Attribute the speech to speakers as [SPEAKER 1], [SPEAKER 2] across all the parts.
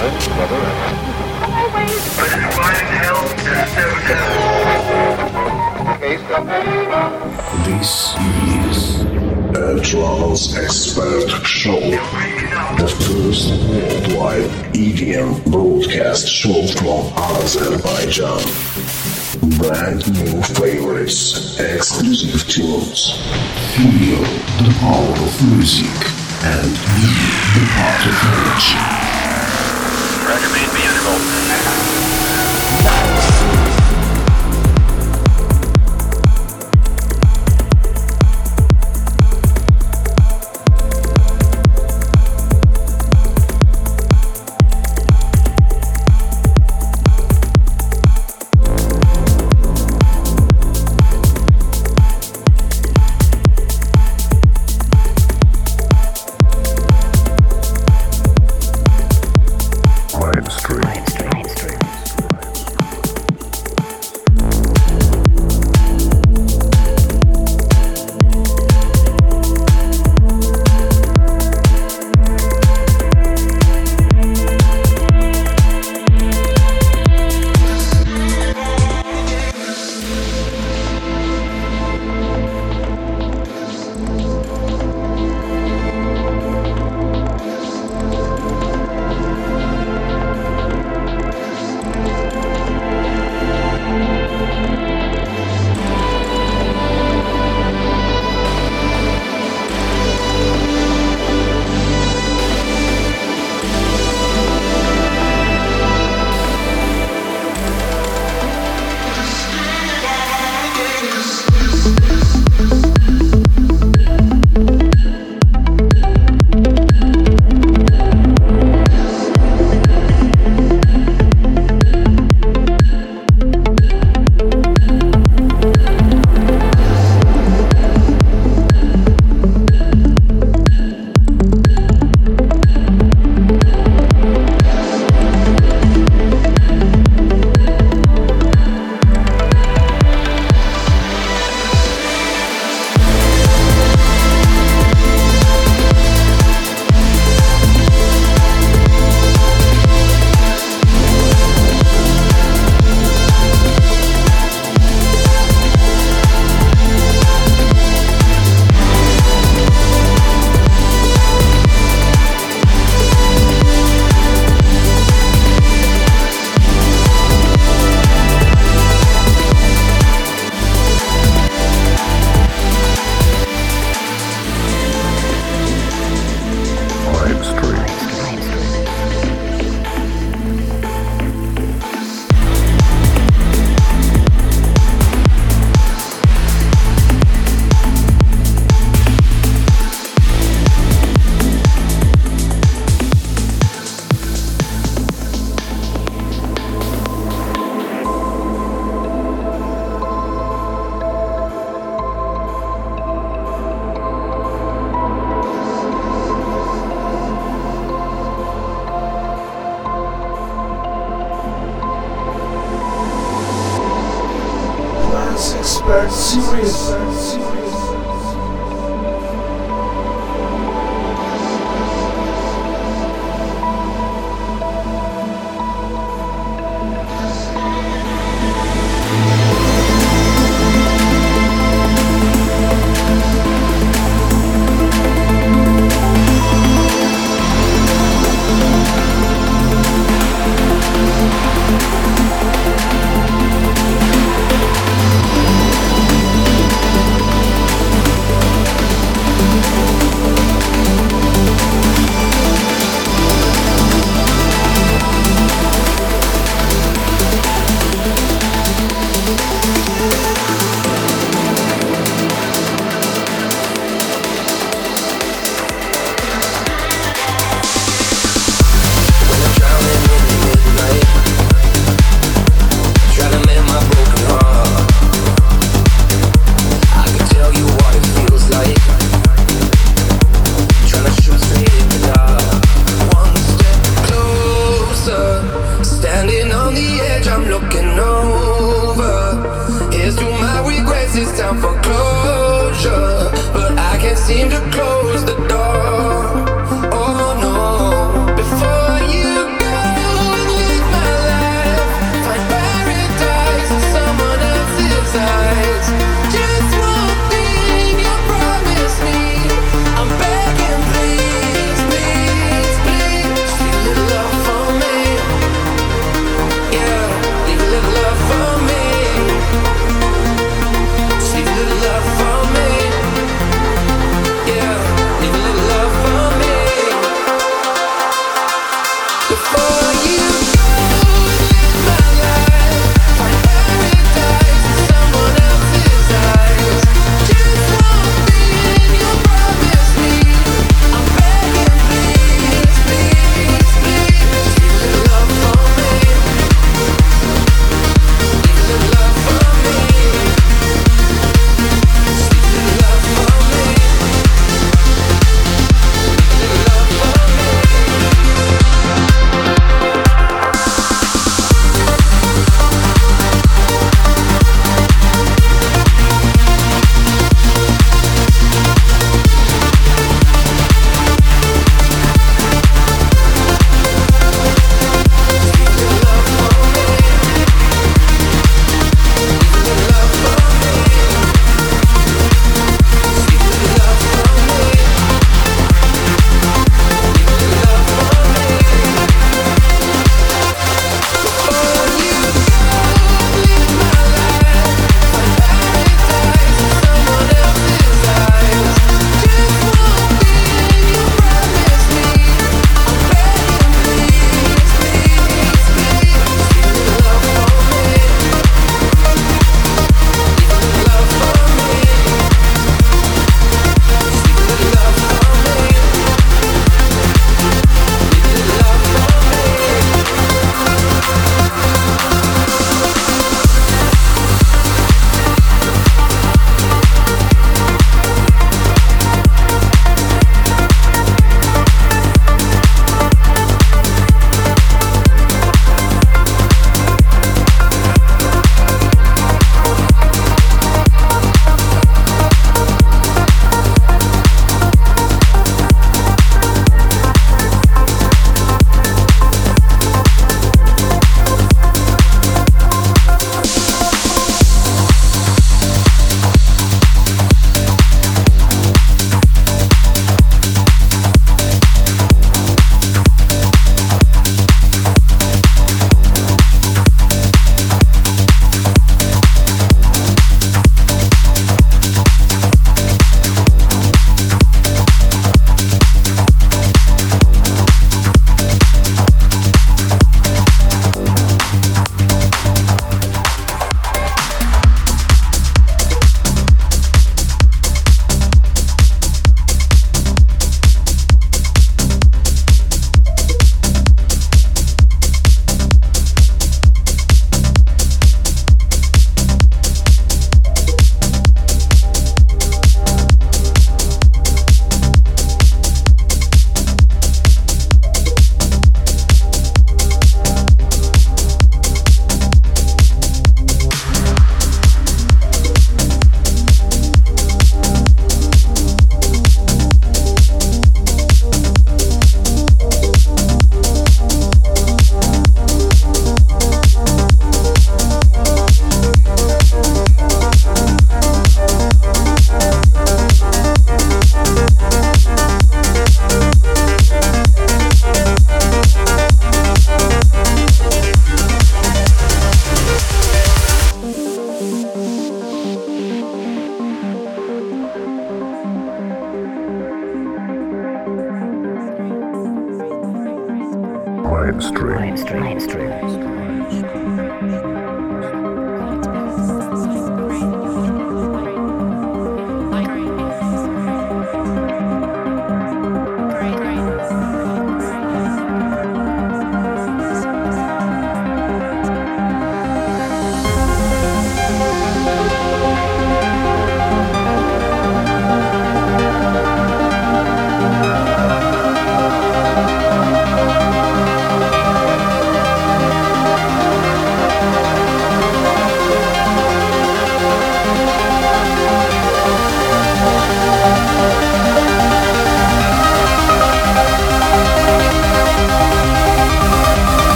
[SPEAKER 1] This is a Trance Expert Show, the first worldwide EDM broadcast show from Azerbaijan. Brand new favorites, exclusive tunes. Feel the power of music and be the part of energy.
[SPEAKER 2] Record made beautiful.
[SPEAKER 3] serious. serious.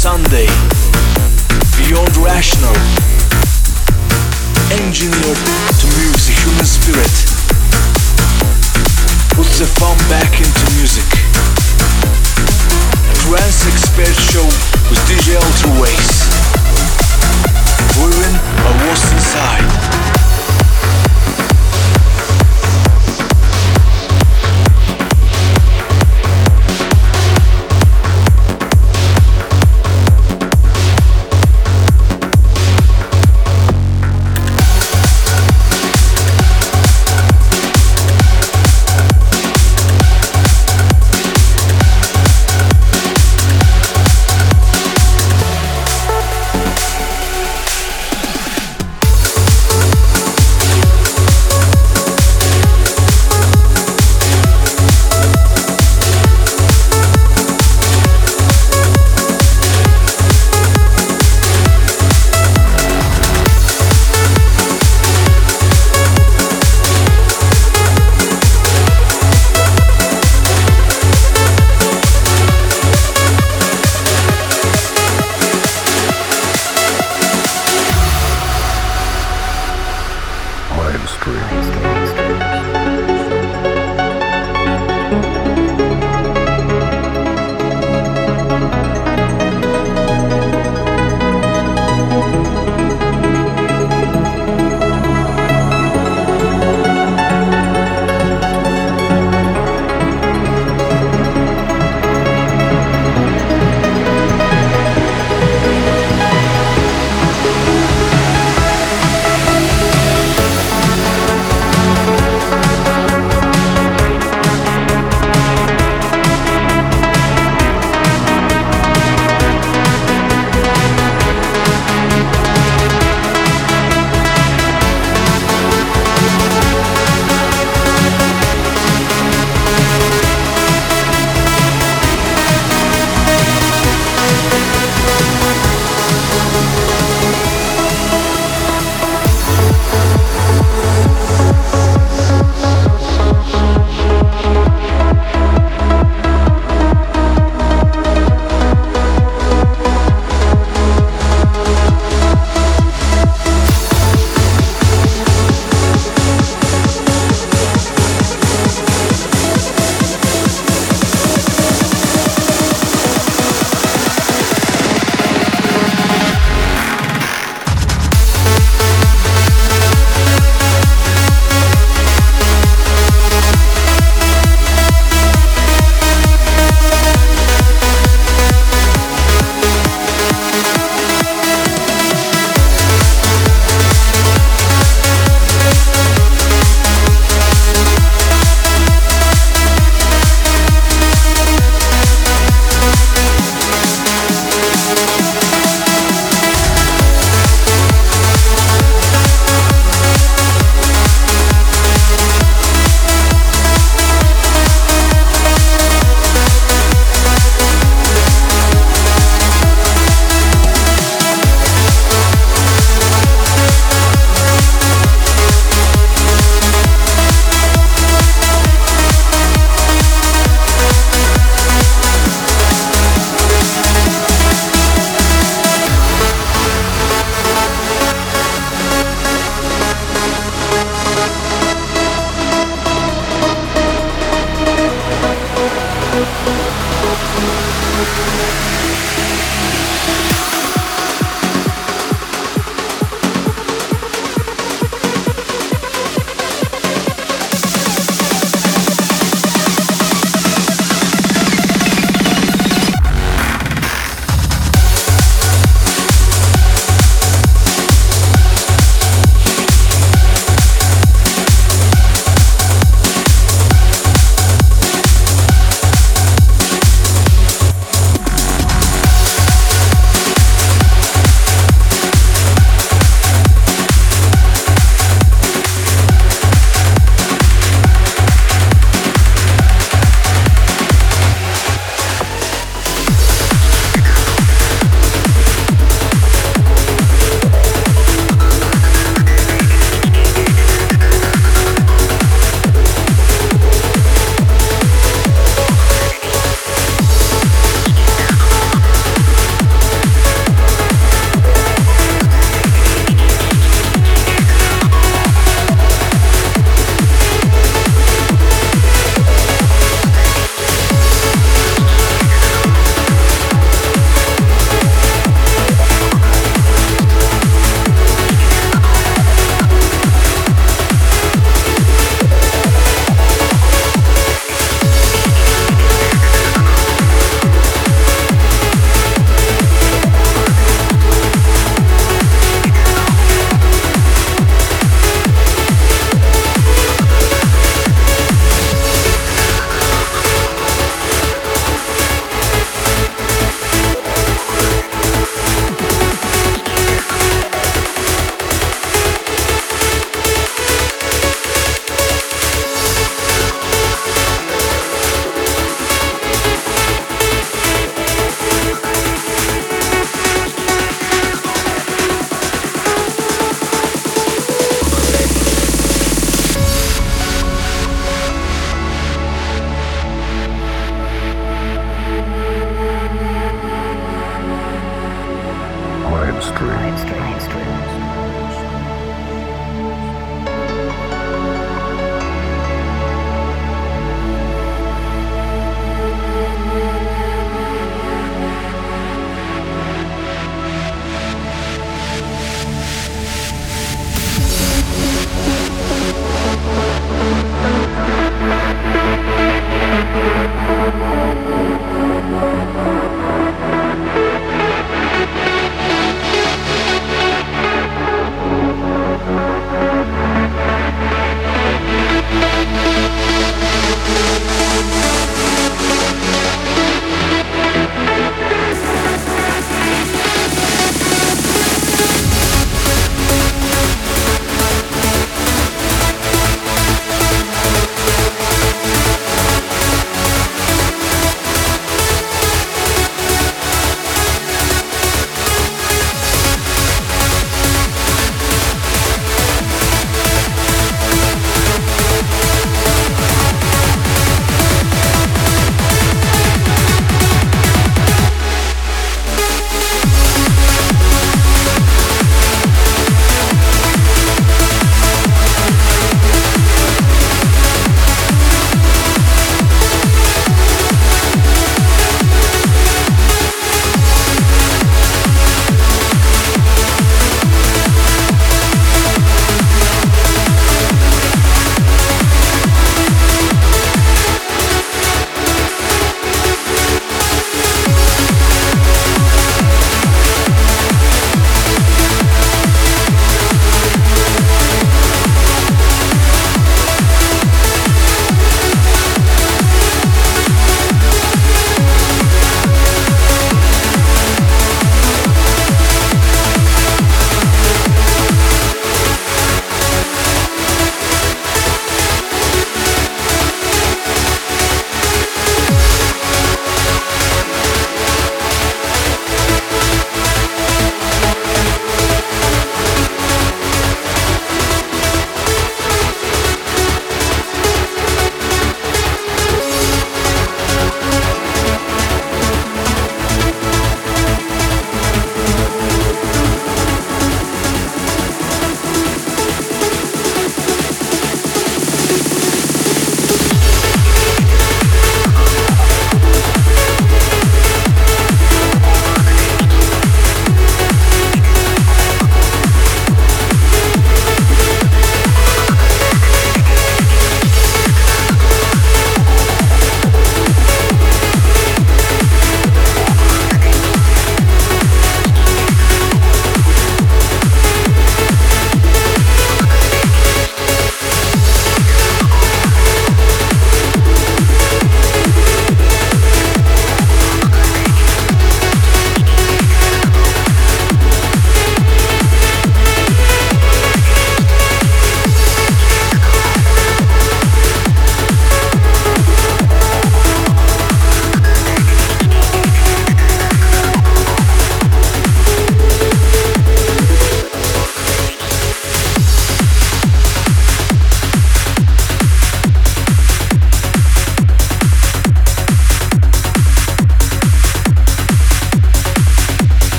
[SPEAKER 4] Sunday, beyond rational, engineered to move the human spirit, puts the fun back into music. A trance expert show with DJ Ultra Waves. We're what's inside.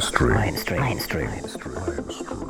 [SPEAKER 1] Mainstream.
[SPEAKER 5] Mainstream. Mainstream.
[SPEAKER 6] Mainstream.